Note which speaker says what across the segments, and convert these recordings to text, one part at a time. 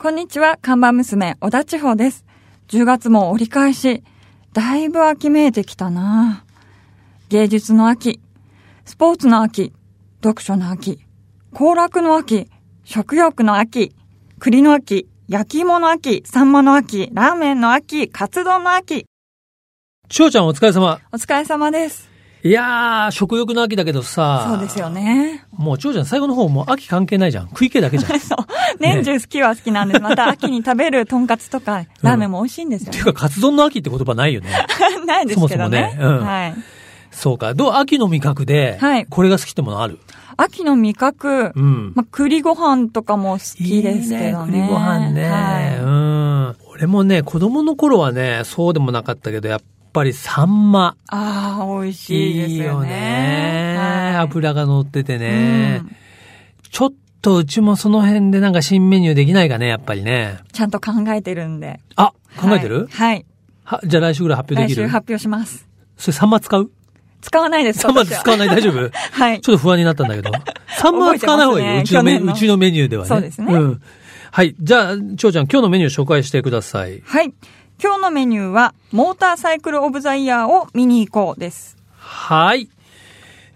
Speaker 1: こんにちは、看板娘、小田千穂です。10月も折り返し、だいぶ秋めいてきたな芸術の秋、スポーツの秋、読書の秋、行楽の秋、食欲の秋、栗の秋、焼き芋の秋、サンマの秋、ラーメンの秋、カツ丼の秋。
Speaker 2: しょうちゃんお疲れ様。
Speaker 1: お疲れ様です。
Speaker 2: いやー、食欲の秋だけどさ。
Speaker 1: そうですよね。
Speaker 2: もう、ちょうちゃん最後の方もう秋関係ないじゃん。食い気だけじゃん。っ
Speaker 1: そう。年中好きは好きなんです。また秋に食べるとんかつとか、ラーメンも美味しいんですよね。
Speaker 2: ていうか、カツ丼の秋って言葉ないよね。
Speaker 1: ないですけどね。
Speaker 2: そもそもねうん
Speaker 1: はい。
Speaker 2: そうか。どう秋の味覚で、
Speaker 1: はい
Speaker 2: これが好きってものある？
Speaker 1: 秋の味覚、
Speaker 2: うん。
Speaker 1: まあ、栗ご飯とかも好きですけどね。
Speaker 2: いいね栗ご飯ね。
Speaker 1: はい
Speaker 2: うん。俺もね、子供の頃はね、そうでもなかったけど、やっぱりサンマ。
Speaker 1: ああ、美味しいですよね。
Speaker 2: よね。
Speaker 1: はい
Speaker 2: 油が乗ってて
Speaker 1: う
Speaker 2: ね。
Speaker 1: ん
Speaker 2: ちょっとうちもその辺でなんか新メニューできないかね、やっぱりね。
Speaker 1: ちゃんと考えてるんで。
Speaker 2: あ、考えてる、
Speaker 1: はい。
Speaker 2: はじゃあ来週ぐらい発表できる？
Speaker 1: 来週発表します。
Speaker 2: それサンマ使う？
Speaker 1: 使わないです。
Speaker 2: サンマ使わない？大丈夫？
Speaker 1: はい。
Speaker 2: ちょっと不安になったんだけど。サンマは使わない方がいいよ。うちのメ
Speaker 1: の
Speaker 2: うちのメニューではね。
Speaker 1: そうですね
Speaker 2: ん。はい。じゃあ、ちょうちゃん、今日のメニュー紹介してください。
Speaker 1: はい。今日のメニューは、モーターサイクルオブザイヤーを見に行こうです。
Speaker 2: はい。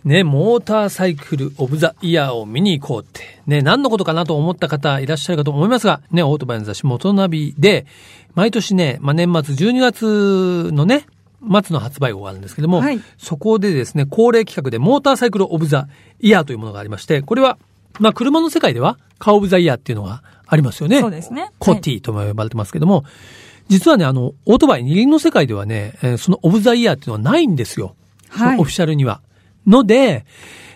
Speaker 2: ね、モーターサイクルオブザイヤーを見に行こうって。ね、何のことかなと思った方いらっしゃるかと思いますが、ね、オートバイの雑誌元ナビで、毎年ね、まあ、年末12月のね、末の発売号があるんですけども、
Speaker 1: はい
Speaker 2: そこでですね、恒例企画でモーターサイクルオブザイヤーというものがありまして、これは、まあ、車の世界ではカーオブザイヤーっていうのがありますよね。
Speaker 1: そうですね。
Speaker 2: コッティとも呼ばれてますけども、実はね、あの、オートバイ二輪の世界ではね、えーそのオブザイヤーっていうのはないんですよ。
Speaker 1: はい
Speaker 2: オフィシャルには。ので、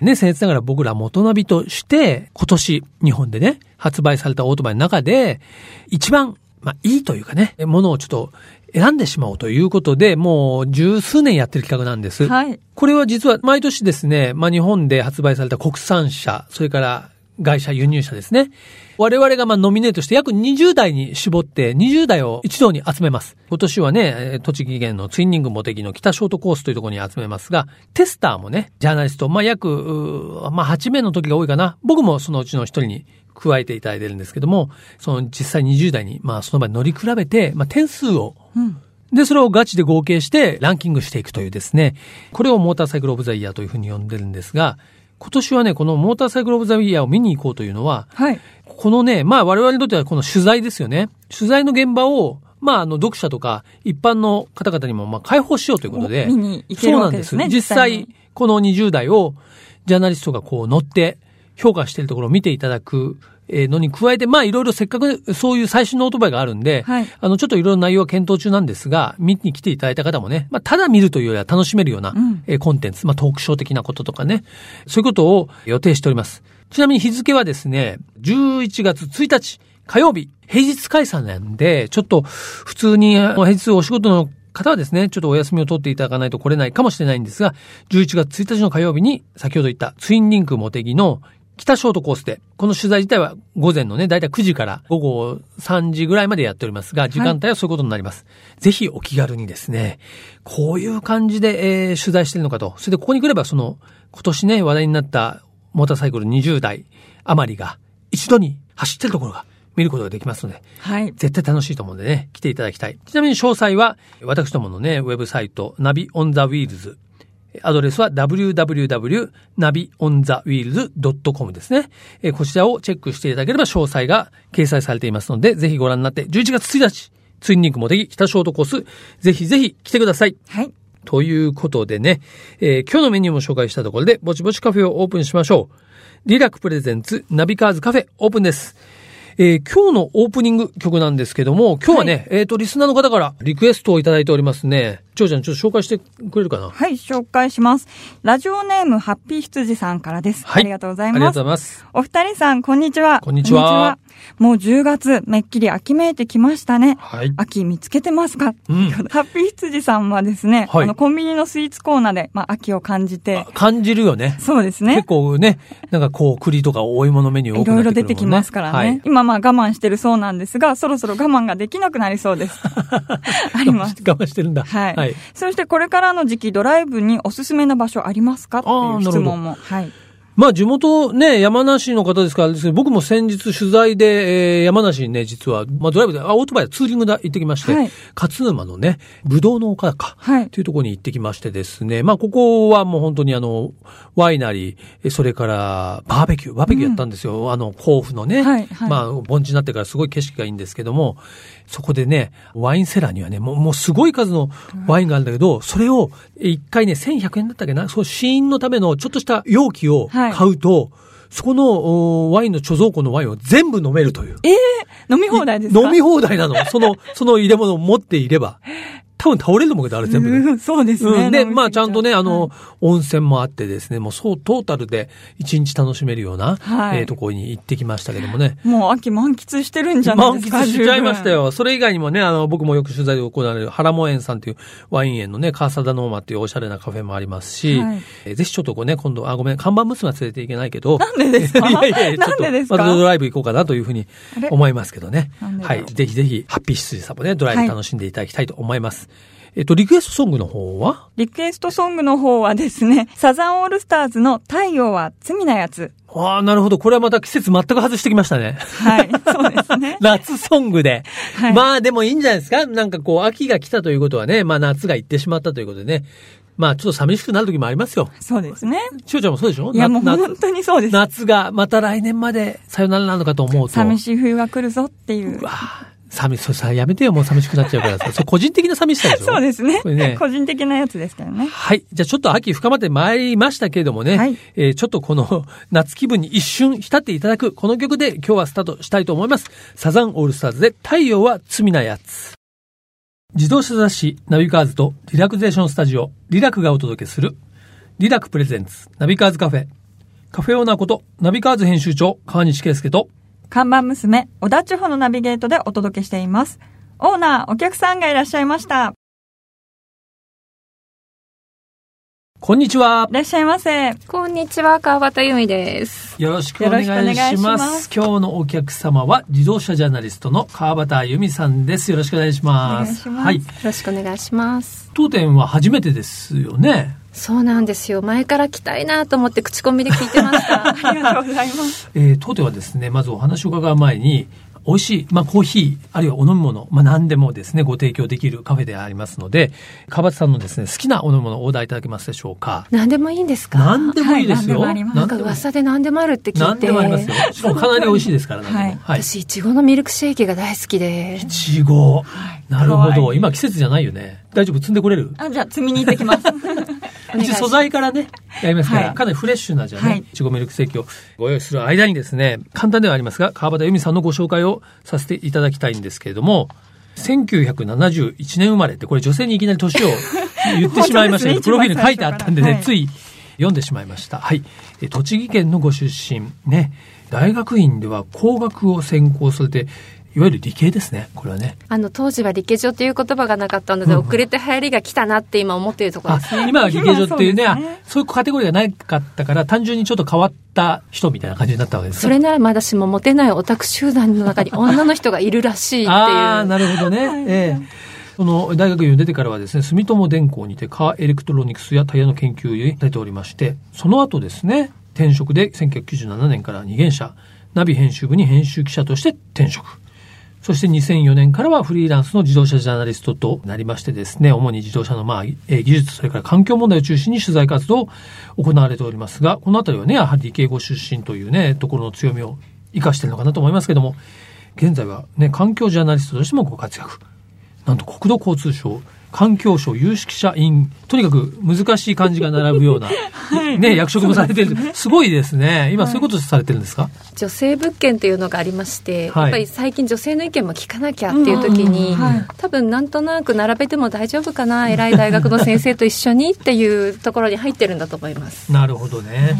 Speaker 2: ね、僭越ながら僕ら元ナビとして、今年日本でね、発売されたオートバイの中で、一番、まあ、いいというかね、ものをちょっと選んでしまおうということで、もう十数年やってる企画なんです。
Speaker 1: はい。
Speaker 2: これは実は毎年ですね、まあ、日本で発売された国産車、それから外車、輸入車ですね。我々がまあノミネートして約20台に絞って20台を一堂に集めます。今年はね、えー栃木県のツインニングモテギの北ショートコースというところに集めますが、テスターもね、ジャーナリスト、まあ、約、まあ、8名の時が多いかな。僕もそのうちの一人に加えていただいてるんですけども、その実際20台に、まあ、その場に乗り比べて、まあ、点数を
Speaker 1: うん。
Speaker 2: で、それをガチで合計してランキングしていくというですね、これをモーターサイクルオブザイヤーというふうに呼んでるんですが、今年はね、このモーターサイクルオブザイヤーを見に行こうというのは、
Speaker 1: はい。
Speaker 2: このね、まあ我々にとってはこの取材ですよね。取材の現場を、まああの読者とか一般の方々にもまあ開放しようということで。
Speaker 1: お見に行けるわけですね
Speaker 2: そうなんです。実際この20代をジャーナリストがこう乗って評価しているところを見ていただくえーのに加えて、まあいろいろせっかくそういう最新のオートバイがあるんで、
Speaker 1: はい
Speaker 2: あのちょっといろいろ内容は検討中なんですが、見に来ていただいた方もね、まあただ見るというよりは楽しめるような、
Speaker 1: ん
Speaker 2: えーコンテンツ、まあトークショー的なこととかね、そういうことを予定しております。ちなみに日付はですね、11月1日火曜日、平日開催なんで、ちょっと普通に平日お仕事の方はですね、ちょっとお休みを取っていただかないと来れないかもしれないんですが、11月1日の火曜日に先ほど言ったツインリンクモテギの北ショートコースで、この取材自体は午前のね、だいたい9時から午後3時ぐらいまでやっておりますが、時間帯はそういうことになります。ぜひお気軽にですね、こういう感じで、えー取材してるのかと。それでここに来ればその、今年ね、話題になったモーターサイクル20台余りが一度に走ってるところが見ることができますので、
Speaker 1: はい。
Speaker 2: 絶対楽しいと思うんでね、来ていただきたい。ちなみに詳細は、私どものね、ウェブサイト、 Navi on the Wheels。アドレスは www.navionthewheels.com ですね。えーこちらをチェックしていただければ詳細が掲載されていますので、ぜひご覧になって、11月1日、ツインリンクモテギ北ショートコース、ぜひぜひ来てください。
Speaker 1: はい。
Speaker 2: ということでね、えー今日のメニューも紹介したところで、ぼちぼちカフェをオープンしましょう。リラクプレゼンツナビカーズカフェオープンです。えー今日のオープニング曲なんですけども、今日はね、えっ、と、リスナーの方からリクエストをいただいておりますね。ちほちゃん、ちょっと紹介してくれるかな？
Speaker 1: はい、紹介します。ラジオネーム、ハッピー羊さんからです。
Speaker 2: はい
Speaker 1: ありがとうござい
Speaker 2: ありが
Speaker 1: ます。
Speaker 2: とうございます。
Speaker 1: お二人さん、こんにちは。
Speaker 2: こんにちは
Speaker 1: もう10月、めっきり秋めいてきましたね。
Speaker 2: はい。
Speaker 1: 秋見つけてますか、
Speaker 2: うん
Speaker 1: ハッピー羊さんはですね、
Speaker 2: はい
Speaker 1: あの、コンビニのスイーツコーナーで、まあ、秋を感じて
Speaker 2: あ、感じるよね。
Speaker 1: そうですね
Speaker 2: 結。構ね、なんかこう、栗とかお芋のメニュー多
Speaker 1: い
Speaker 2: くなってくるもんね。
Speaker 1: ろいろ出てきますからね。
Speaker 2: はい。
Speaker 1: 今まあ我慢してるそうなんですが、そろそろ我慢ができなくなりそうです。あります。
Speaker 2: 我慢してるんだ。
Speaker 1: はい。
Speaker 2: はい。
Speaker 1: そしてこれからの時期、ドライブにおすすめな場所ありますか？っていう質問も。はい。
Speaker 2: まあ地元ね、山梨の方ですからですけど、僕も先日取材で、えー、山梨にね、実は、まあドライブで、あ、オートバイでツーリングで行ってきまして、はい、勝沼のね、ぶどうの丘か、はい、というところに行ってきましてですね、まあここはもう本当にあの、ワイナリー、それからバーベキュー、バーベキューやったんですよ。うん、あの、甲府のね、はいはい、まあ盆地になってからすごい景色がいいんですけども、そこでね、ワインセラーにはね、もうもうすごい数のワインがあるんだけど、それを一回ね、1100円だったっけな、そう、試飲のためのちょっとした容器を買うと、はいそこのワインの貯蔵庫のワインを全部飲めるという。
Speaker 1: ええー、飲み放題ですか？
Speaker 2: 飲み放題なの。その、その入れ物を持っていれば。多分倒れると思うけど、あれ全部、ね、
Speaker 1: うん、そうですね。
Speaker 2: うん、で、まあちゃんとね、あの、はい、温泉もあってですね、もうそうトータルで一日楽しめるような、はい、えー、ところに行ってきましたけどもね。
Speaker 1: もう秋満喫してるんじゃないですか
Speaker 2: 満喫しちゃいましたよ。それ以外にもね、あの、僕もよく取材で行われる原モ園さんというワイン園のね、カーサダノーマっていうおしゃれなカフェもありますし、はい、えー、ぜひちょっとこうね、今度、あ、ごめん、看板娘は連れていけないけど。
Speaker 1: なんでですか？いやいやいや、ちょっと、ま
Speaker 2: たドライブ行こうかなというふうに思いますけどね。はい。ぜひぜひ、ハッピーシーさんもね、ドライブ楽しんでいただきたいと思います。はいえっと、リクエストソングの方は？
Speaker 1: リクエストソングの方はですね、サザンオールスターズの太陽は罪なやつ。
Speaker 2: ああ、なるほど。これはまた季節全く外してきましたね。
Speaker 1: はい、そうですね。
Speaker 2: 夏ソングで。はい、まあでもいいんじゃないですか？なんかこう、秋が来たということはね、まあ夏が行ってしまったということでね。まあちょっと寂しくなる時もありますよ。
Speaker 1: そうですね。
Speaker 2: しおちゃんもそうでしょ？
Speaker 1: いやもう本当にそうです。
Speaker 2: 夏がまた来年までさよならなのかと思うと。
Speaker 1: 寂しい冬が来るぞっていう。うわ
Speaker 2: 寂し、それさ、やめてよ、もう寂しくなっちゃうからさ。それ個人的な寂しさでしょ？
Speaker 1: そうですね。ね。個人的なやつですからね。
Speaker 2: はい。じゃあちょっと秋深まってまいりましたけれどもね。はい。えー、ちょっとこの 夏気分に一瞬浸っていただく、この曲で今日はスタートしたいと思います。サザンオールスターズで太陽は罪なやつ。自動車雑誌ナビカーズとリラクゼーションスタジオリラクがお届けするリラクプレゼンツナビカーズカフェ。カフェオーナーことナビカーズ編集長川西圭介と
Speaker 1: 看板娘、小田千穂のナビゲートでお届けしています。オーナー、お客さんがいらっしゃいました。
Speaker 2: こんにちは。
Speaker 1: いらっしゃいませ。
Speaker 3: こんにちは、川端由美です。
Speaker 2: よろしくお願いします。今日のお客様は自動車ジャーナリストの川端由美さんです。よろしくお願いします。
Speaker 3: ますはい。よろしくお願いします。
Speaker 2: 当店は初めてですよね。
Speaker 3: そうなんですよ。前から来たいなと思って口コミで聞いてました。
Speaker 1: ありがとうございます。
Speaker 2: えー、当店はですね、まずお話を伺う前に、美味しい、まあ、コーヒー、あるいはお飲み物、まあ、何でもですね、ご提供できるカフェでありますので、川端さんのですね、好きなお飲み物をオーダーいただけますでしょうか？
Speaker 3: 何でもいいんですか？
Speaker 2: 何でもいいですよ。はい、
Speaker 3: なんか噂で何でもあるって聞いて。
Speaker 2: 何でもありますよ。しかもかなり美味しいですからね。はい、
Speaker 3: はい、私、いちごのミルクシェイキが大好きで。
Speaker 2: いちご。なるほど。今季節じゃないよね。大丈夫？積んでこれる？
Speaker 1: あ、じゃあ積みに行ってきます。
Speaker 2: 一応素材からね、やりますから、はい、かなりフレッシュなじゃあね、い。ちごミルクセーキをご用意する間にですね、簡単ではありますが、川端由美さんのご紹介をさせていただきたいんですけれども、1971年生まれって、これ女性にいきなり年を言ってしまいましたけど、ね、プロフィールに書いてあったんでね、はい、つい読んでしまいました。はい。栃木県のご出身、ね、大学院では工学を専攻されて、いわゆる理系ですね、これはね。
Speaker 3: あの、当時は理系上という言葉がなかったので、うん、遅れて流行りが来たなって今思っているところですね。
Speaker 2: 今は理系上っていうねそうね、そういうカテゴリーがなかったから、単純にちょっっと変わった人みたいな感じになったわけです
Speaker 3: それならまだしもモテないオタク集団の中に女の人がいるらしいっていう。あ
Speaker 2: あ、なるほどね。ええその大学院を出てからはですね、住友電工にてカーエレクトロニクスやタイヤの研究に出ておりまして、その後ですね、転職で1997年から二元社、ナビ編集部に編集記者として転職。そして2004年からはフリーランスの自動車ジャーナリストとなりましてですね、主に自動車のまあ、技術、それから環境問題を中心に取材活動を行われておりますが、このあたりはね、やはり理系ご出身というね、ところの強みを活かしてるのかなと思いますけども、現在はね、環境ジャーナリストとしてもご活躍。なんと国土交通省環境省有識者員、とにかく難しい漢字が並ぶような、はい、ね、役職もされてる。すごいですね。今そういうことされてるんですか、はい、
Speaker 3: 女性物件というのがありまして、はい、やっぱり最近女性の意見も聞かなきゃっていう時に、多分なんとなく並べても大丈夫かな、偉い大学の先生と一緒にっていうところに入ってるんだと思います。
Speaker 2: なるほどね。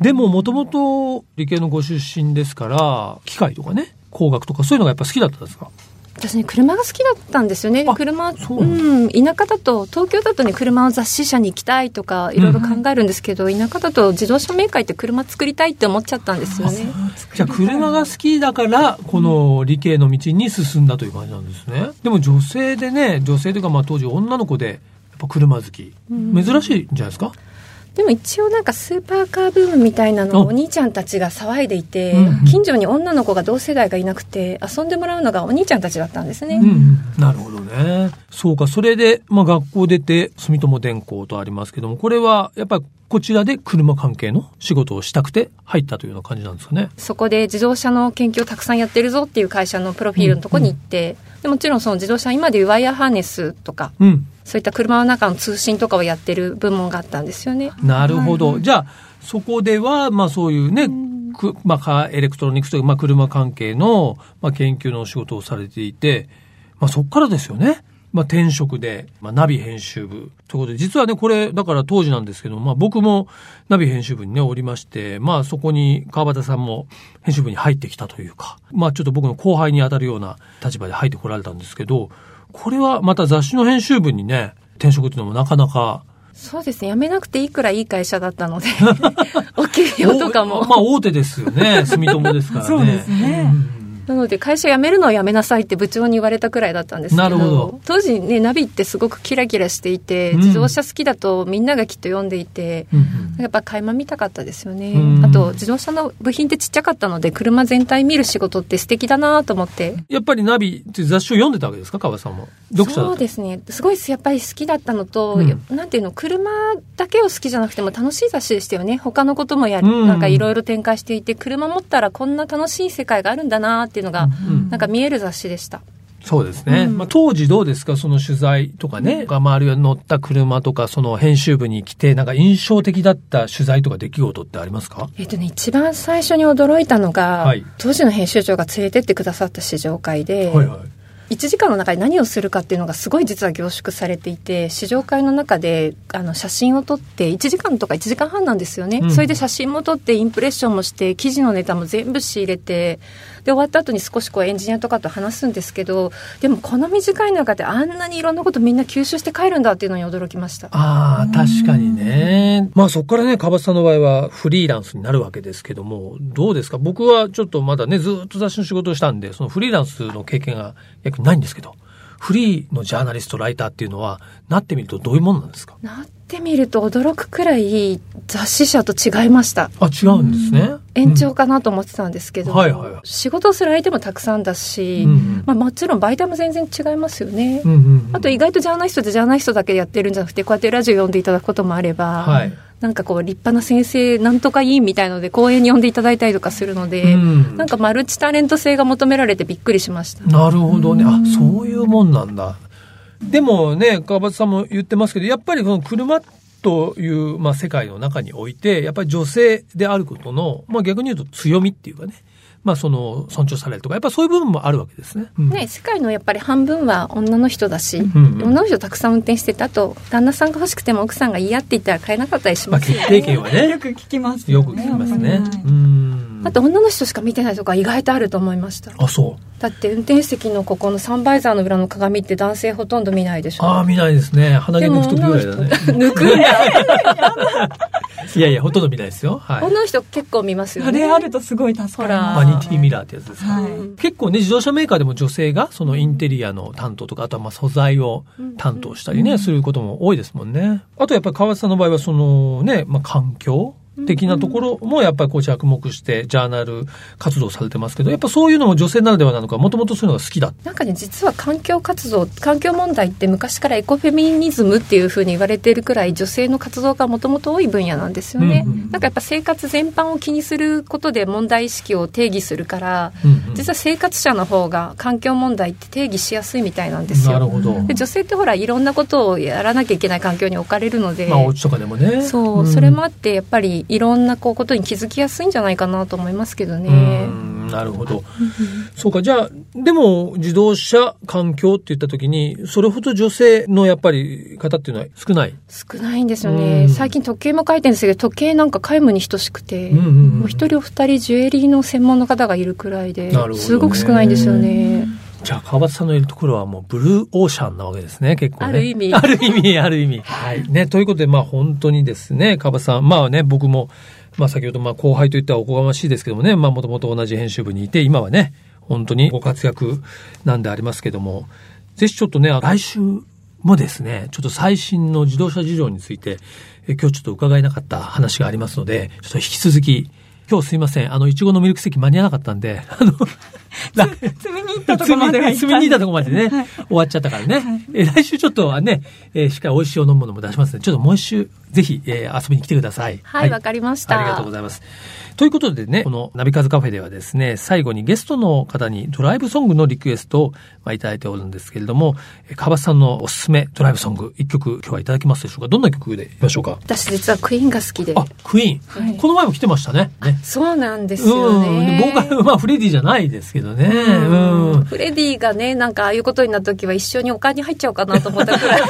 Speaker 2: でももともと理系のご出身ですから、機械とかね、工学とかそういうのがやっぱ好きだったんですか？
Speaker 3: 私ね車が好きだったんですよね。車う。ん田舎だと東京だとね車の雑誌社に行きたいとかいろいろ考えるんですけど、うん、田舎だと自動車メーカー行って車作りたいって思っちゃったんですよね。
Speaker 2: じゃあ車が好きだからこの理系の道に進んだという感じなんですね。でも女性でね女性というかまあ当時女の子でやっぱ車好き、珍しいんじゃないですか？
Speaker 3: でも一応なんかスーパーカーブームみたいなのをお兄ちゃんたちが騒いでいて、うん、近所に女の子が同世代がいなくて遊んでもらうのがお兄ちゃんたちだったんですね。
Speaker 2: うん、なるほどね。そうか、それで、まあ学校出て住友電工とありますけども、これはやっぱりこちらで車関係の仕事をしたくて入ったというような感じなんですかね。
Speaker 3: そこで自動車の研究をたくさんやってるぞっていう会社のプロフィールのとこに行って、うんうん、でもちろんその自動車今でいうワイヤーハーネスとか、うん、そういった車の中の通信とかをやってる部門があったんですよね。
Speaker 2: なるほど。じゃあ、そこでは、まあそういうね、くまあ、カーエレクトロニクスという、まあ、車関係の、まあ、研究のお仕事をされていて、まあ、そこからですよね。まあ、転職で、まあ、ナビ編集部。ということで、実はね、これ、だから当時なんですけど、まあ、僕もナビ編集部にね、おりまして、まあ、そこに川端さんも編集部に入ってきたというか、まあ、ちょっと僕の後輩に当たるような立場で入ってこられたんですけど、これはまた雑誌の編集部にね、転職っていうのもなかなか
Speaker 3: そうですね。辞めなくていいくらいいい会社だったので、お給料とかも。
Speaker 2: まあ大手ですよね。住友ですからね。
Speaker 1: そうですね。うん
Speaker 3: なので会社辞めるのをやめなさいって部長に言われたくらいだったんですけどど。当時ねナビってすごくキラキラしていて、うん、自動車好きだとみんながきっと読んでいて、うん、やっぱ垣間見たかったですよね、うん、あと自動車の部品ってちっちゃかったので車全体見る仕事って素敵だなと思って。
Speaker 2: やっぱりナビって雑誌を読んでたわけですか川さんも
Speaker 3: そうですね。すごいやっぱり好きだったのと、なんていうの車だけを好きじゃなくても楽しい雑誌でしたよね。他のこともやる、なんかいろいろ展開していて車持ったらこんな楽しい世界があるんだなっていうのが、なんか見える雑誌でした。
Speaker 2: そうですね。うん、まあ、当時どうですか？その取材とかね、うん、まあ、あるいは乗った車とか、その編集部に来て、なんか印象的だった取材とか出来事ってありますか？
Speaker 3: えっとね、一番最初に驚いたのが、はい、当時の編集長が連れてってくださった試乗会で、はいはい。1時間の中で何をするかっていうのがすごい実は凝縮されていて試乗会の中であの写真を撮って1時間とか1時間半なんですよね、うん、それで写真も撮ってインプレッションもして記事のネタも全部仕入れてで終わった後に少しこうエンジニアとかと話すんですけどでもこの短い中であんなにいろんなことみんな吸収して帰るんだっていうのに驚きました。
Speaker 2: ああ確かにね。まあそこからね樺さんの場合はフリーランスになるわけですけどもどうですか？僕はちょっとまだねずっと雑誌の仕事をしたんでそのフリーランスの経験が約ないんですけどフリーのジャーナリストライターっていうのはなってみるとどういうものなんですか？
Speaker 3: なってみると驚くくらい雑誌社と違いました。
Speaker 2: あ違うんですね、
Speaker 3: 延長かなと思ってたんですけど、うんはいはい、仕事をする相手もたくさんだし、うんうん、まあ、もちろん媒体も全然違いますよね、うんうんうん、あと意外とジャーナリストでジャーナリストだけでやってるんじゃなくてこうやってラジオ読んでいただくこともあれば、はい。なんかこう立派な先生なんとかいいみたいので講演に呼んでいただいたりとかするので、うん、なんかマルチタレント性が求められてびっくりしました。
Speaker 2: なるほどね、あそういうもんなんだでもね川端さんも言ってますけどやっぱりこの車という、まあ、世界の中においてやっぱり女性であることの、まあ、逆に言うと強みっていうかねまあ、その尊重されるとかやっぱそういう部分もあるわけですね。
Speaker 3: うん、ね世界のやっぱり半分は女の人だし、うんうん、女の人たくさん運転しててあと旦那さんが欲しくても奥さんが嫌って言ったら買えなかったりします
Speaker 2: よね。まあ、決定権はね
Speaker 1: よく聞きます、
Speaker 2: ね、よく聞きますね。うん
Speaker 3: あと女の人しか見てないとか意外とあると思いました。
Speaker 2: あそう。
Speaker 3: だって運転席のここのサンバイザーの裏の鏡って男性ほとんど見ないでしょ。
Speaker 2: ああ見ないですね。鼻毛抜く時ぐらいだね。
Speaker 3: 抜くんだ。
Speaker 2: いやいやほとんど見ないですよ、
Speaker 3: はい、女の人結構見ますよね。
Speaker 1: あれあるとすごい助かる
Speaker 2: マニティミラーってやつですか、はい、結構ね自動車メーカーでも女性がそのインテリアの担当とかあとはまあ素材を担当したりね、うん、することも多いですもんね。あとやっぱり川内さんの場合はそのね、まあ、環境的なところもやっぱりこう着目してジャーナル活動されてますけどやっぱそういうのも女性ならではなのかもともとそういうのが好きだ
Speaker 3: なんかね実は環境活動環境問題って昔からエコフェミニズムっていうふうに言われているくらい女性の活動がもともと多い分野なんですよね、うんうん、なんかやっぱ生活全般を気にすることで問題意識を定義するから、うんうん、実は生活者の方が環境問題って定義しやすいみたいなんですよ。
Speaker 2: なるほど。
Speaker 3: で女性ってほらいろんなことをやらなきゃいけない環境に置かれるので。
Speaker 2: まあお家とかでもね。
Speaker 3: そう、うん、それもあってやっぱりいろんなこうことに気づきやすいんじゃないかなと思いますけどね。
Speaker 2: なるほど。そうか、じゃあ、でも自動車環境って言った時に、それほど女性のやっぱり方っていうのは少ない？
Speaker 3: 少ないんですよね。最近時計も書いてるんですけど、時計なんか皆無に等しくて、もう一人お二人ジュエリーの専門の方がいるくらいで、すごく少ないんですよね。
Speaker 2: じゃあ、川端さんのいるところはもうブルーオーシャンなわけですね、結構ね。あ
Speaker 3: る意味。
Speaker 2: ある意味、ある意味。はい。ね、ということで、まあ本当にですね、川端さん、まあね、僕も、まあ先ほどまあ後輩といったらおこがましいですけどもね、まあもともと同じ編集部にいて、今はね、本当にご活躍なんでありますけども、ぜひちょっとね、来週もですね、ちょっと最新の自動車事情について、え今日ちょっと伺えなかった話がありますので、ちょっと引き続き、今日すいません。あの、いちごのミルクセーキ間に合わなかったんで、あの、
Speaker 1: 積みに行ったとこまで
Speaker 2: 積みに行ったとこまでね、はい、終わっちゃったからね。はい、え来週ちょっとはね、えー、しっかり美味しいお飲み物も出しますので、ちょっともう一週、ぜひ、えー、遊びに来てください。
Speaker 3: はい、わ、はい、かりました。
Speaker 2: ありがとうございます。ということでね、このナビカズカフェではですね、最後にゲストの方にドライブソングのリクエストを、まあ、いただいておるんですけれども、川端さんのおすすめドライブソング、一曲今日はいただきますでしょうか？どんな曲でいきましょうか？
Speaker 3: 私実はクイーンが好きで。
Speaker 2: あ、クイーン。はい、この前も来てましたね。ね
Speaker 3: そうなんですよね。
Speaker 2: ボーカル、まあフレディじゃないですけどね。
Speaker 3: うん。フレディがね、なんかああいうことになった時は一緒にお金に入っちゃおうかなと思ったくらい好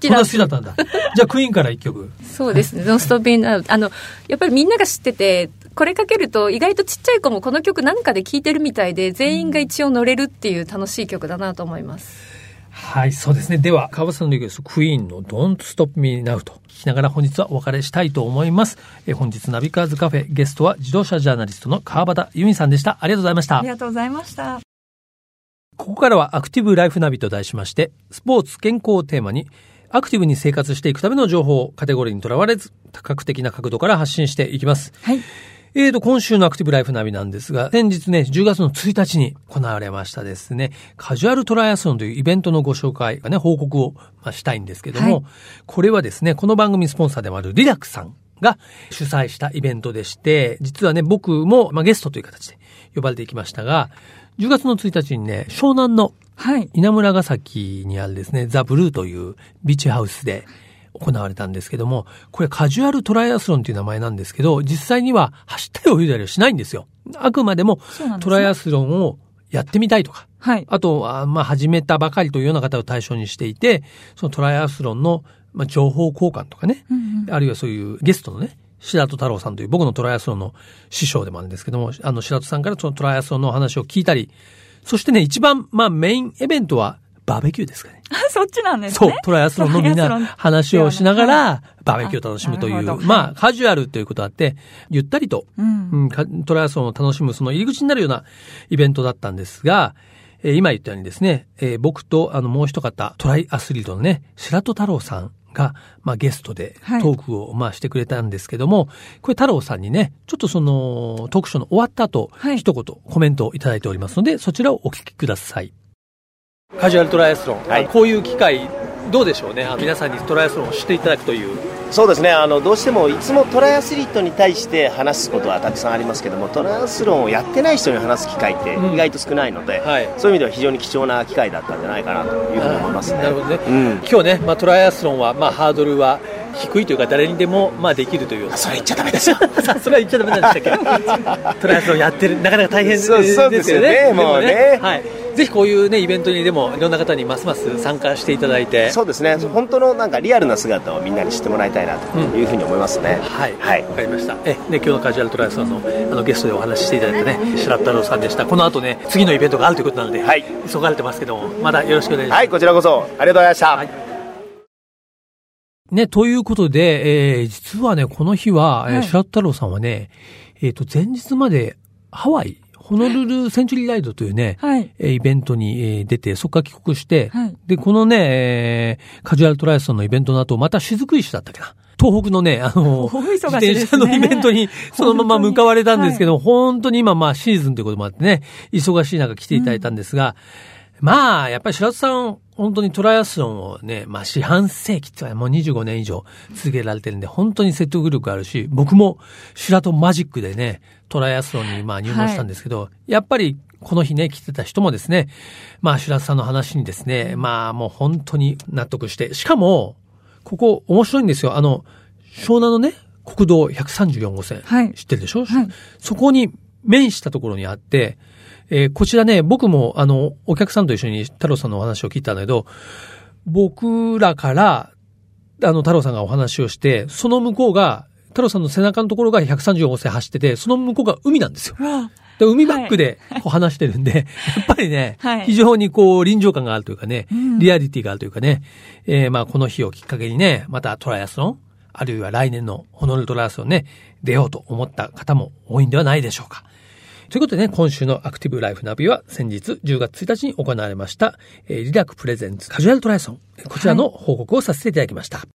Speaker 3: き
Speaker 2: だ好きだったんだ。じゃあクイーンから一曲。
Speaker 3: そうですね。ノンストップインあの、やっぱりみんなが知ってて、これかけると意外とちっちゃい子もこの曲何かで聴いてるみたいで全員が一応乗れるっていう楽しい曲だなと思います。
Speaker 2: はい、そうですね。では、川端さんのリクエスト、クイーンの Don't Stop Me Now と聞きながら本日はお別れしたいと思います。え本日ナビカーズカフェゲストは自動車ジャーナリストの川端由美さんでした。ありがとうございました。
Speaker 1: ありがとうございました。
Speaker 2: ここからはアクティブライフナビと題しまして、スポーツ健康をテーマにアクティブに生活していくための情報をカテゴリーにとらわれず、多角的な角度から発信していきます。
Speaker 1: はい。
Speaker 2: えーと、今週のアクティブライフナビなんですが、先日ね、10月の1日に行われましたですね、カジュアルトライアスロンというイベントのご紹介がね、報告を、まあ、したいんですけども、はい、これはですね、この番組スポンサーでもあるリラックさんが主催したイベントでして、実はね、僕も、まあ、ゲストという形で呼ばれていきましたが、10月の1日にね、湘南の稲村ヶ崎にあるですね、ザ・ブルーというビーチハウスで、行われたんですけども、これカジュアルトライアスロンという名前なんですけど、実際には走ったり泳いだりはしないんですよ。あくまでもトライアスロンをやってみたいとか、
Speaker 1: はい、
Speaker 2: あとは、まあ、始めたばかりというような方を対象にしていて、そのトライアスロンの、まあ、情報交換とかね、うんうん、あるいはそういうゲストのね、白戸太郎さんという僕のトライアスロンの師匠でもあるんですけども、あの白戸さんからそのトライアスロンの話を聞いたり、そしてね、一番、まあメインイベントはバーベキューですかね。
Speaker 1: そっちなんですね。
Speaker 2: そう、トライアスロンのみんな話をしながら、バーベキューを楽しむという、まあ、カジュアルということあって、ゆったりと、うん、トライアスロンを楽しむその入り口になるようなイベントだったんですが、えー、今言ったようにですね、えー、僕とあのもう一方、トライアスリートのね、白戸太郎さんが、まあ、ゲストでトークを、まあ、してくれたんですけども、これ太郎さんにね、ちょっとその、トークショーの終わった後、はい、一言コメントをいただいておりますので、そちらをお聞きください。カジュアルトライアスロン、はい、こういう機会どうでしょうね？皆さんにトライアスロンを知っていただくという。
Speaker 4: そうですね。あのどうしてもいつもトライアスリートに対して話すことはたくさんありますけどもトライアスロンをやってない人に話す機会って意外と少ないので、うんはい、そういう意味では非常に貴重な機会だったんじゃないかなというふうに思いますね。なるほどね、
Speaker 2: うん、今日ね、まあ、トライアスロンは、まあ、ハードルは低いというか誰にでもまあできるという。
Speaker 4: それ言っちゃダメですよ。
Speaker 2: それは言っちゃダメなんでしたっけ？トライアスロンやってるなかなか大変ですよね。
Speaker 4: そうですよね。もうね。
Speaker 2: はいぜひこういうねイベントにでもいろんな方にますます参加していただいて。
Speaker 4: そうですね、うん、本当のなんかリアルな姿をみんなに知ってもらいたいなというふうに思いますね、
Speaker 2: うん、はい。はい。わかりました。えね今日のカジュアルトライアスのあのゲストでお話ししていただいたね白太郎さんでした。この後ね次のイベントがあるということなので、はい、急がれてますけどもまだよろしくお願いします。
Speaker 4: はいこちらこそ。ありがとうございました、はい。
Speaker 2: ね、ということで、えー、実はね、この日は、はい、白太郎さんはね、えっ、ー、と、前日までハワイホノルルセンチュリーライドというね、はい、イベントに出て、そこから帰国して、はい、で、このね、カジュアルトライアスのイベントの後、また雫石だったっけな。東北のね、あの、自転車のイベントに そのまま向かわれたんですけど、本当,、本当に今まあシーズンということもあってね、忙しい中来ていただいたんですが、うん、まあ、やっぱり白津さん、本当にトライアスロンをね、まあ四半世紀ってもう25年以上続けられてるんで、本当に説得力あるし、僕も白戸マジックでね、トライアスロンにまあ入門したんですけど、はい、やっぱりこの日ね、来てた人もですね、まあ白戸さんの話にですね、まあもう本当に納得して、しかも、ここ面白いんですよ。あの、湘南のね、国道134号線、はい、知ってるでしょ、はい、そこに面したところにあって、えー、こちらね、僕も、あの、お客さんと一緒に太郎さんのお話を聞いたんだけど、僕らから、あの、太郎さんがお話をして、その向こうが、太郎さんの背中のところが134号線走ってて、その向こうが海なんですよ。で海バックでこう話してるんで、はい、やっぱりね、はい、非常にこう臨場感があるというかね、うん、リアリティがあるというかね、えー、まあこの日をきっかけにね、またトライアスロン、あるいは来年のホノルルトライアスロンね、出ようと思った方も多いんではないでしょうか。ということでね、今週のアクティブライフナビは先日10月1日に行われました、えー、リラクプレゼンツカジュアルトライアスロン。こちらの報告をさせていただきました。はい、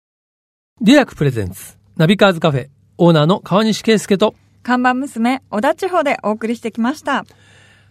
Speaker 2: リラクプレゼンツナビカーズカフェオーナーの川西圭介と
Speaker 1: 看板娘小田千穂でお送りしてきました。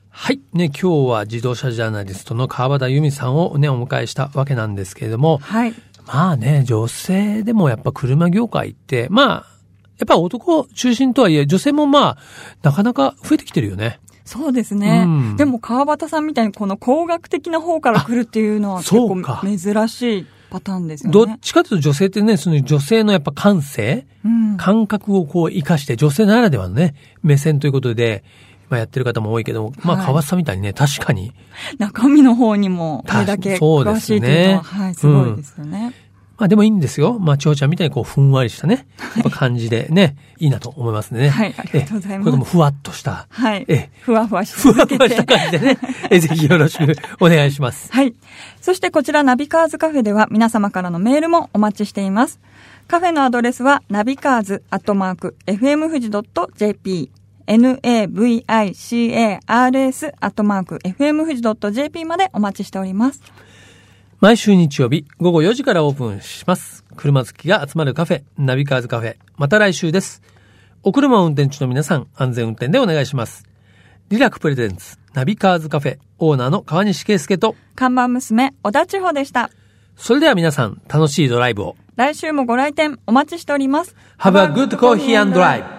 Speaker 2: はい。ね、今日は自動車ジャーナリストの川端由美さんをね、お迎えしたわけなんですけれども、
Speaker 1: はい。
Speaker 2: まあね、女性でもやっぱ車業界って、まあ、やっぱ男中心とはいえ、女性もまあ、なかなか増えてきてるよね。
Speaker 1: そうですね。うん、でも川端さんみたいにこの工学的な方から来るっていうのは結構珍しいパターンですよね。
Speaker 2: どっちかというと女性ってね、その女性のやっぱ感性、うん、感覚をこう活かして女性ならではのね、目線ということで、まあ、やってる方も多いけど、まあ、川瀬さんみたいにね、確かに。
Speaker 1: 中身の方にも、これだけ詳しいというのは、ね、はい、すごいですよね。うん
Speaker 2: まあでもいいんですよ。まあ、ちちゃんみたいにこう、ふんわりしたね、感じでね、いいなと思いますね。
Speaker 1: はい、ありがとうございます。こ
Speaker 2: れもふわっとした。
Speaker 1: はい。え、ふわふわし
Speaker 2: ふわふわした感じでね、え、ぜひよろしくお願いします。
Speaker 1: はい。そしてこちらナビカーズカフェでは皆様からのメールもお待ちしています。カフェのアドレスは、ナビカーズアットマーク、fm 富士 .jp navicars アットマーク fm 富士 .jp までお待ちしております。
Speaker 2: 毎週日曜日午後4時からオープンします。車好きが集まるカフェ、ナビカーズカフェ。また来週です。お車を運転中の皆さん、安全運転でお願いします。リラクプレゼンツ、ナビカーズカフェ、オーナーの川西圭介と、
Speaker 1: 看板娘、小田千穂でした。
Speaker 2: それでは皆さん、楽しいドライブを。
Speaker 1: 来週もご来店お待ちしております。
Speaker 2: Have a good coffee and drive!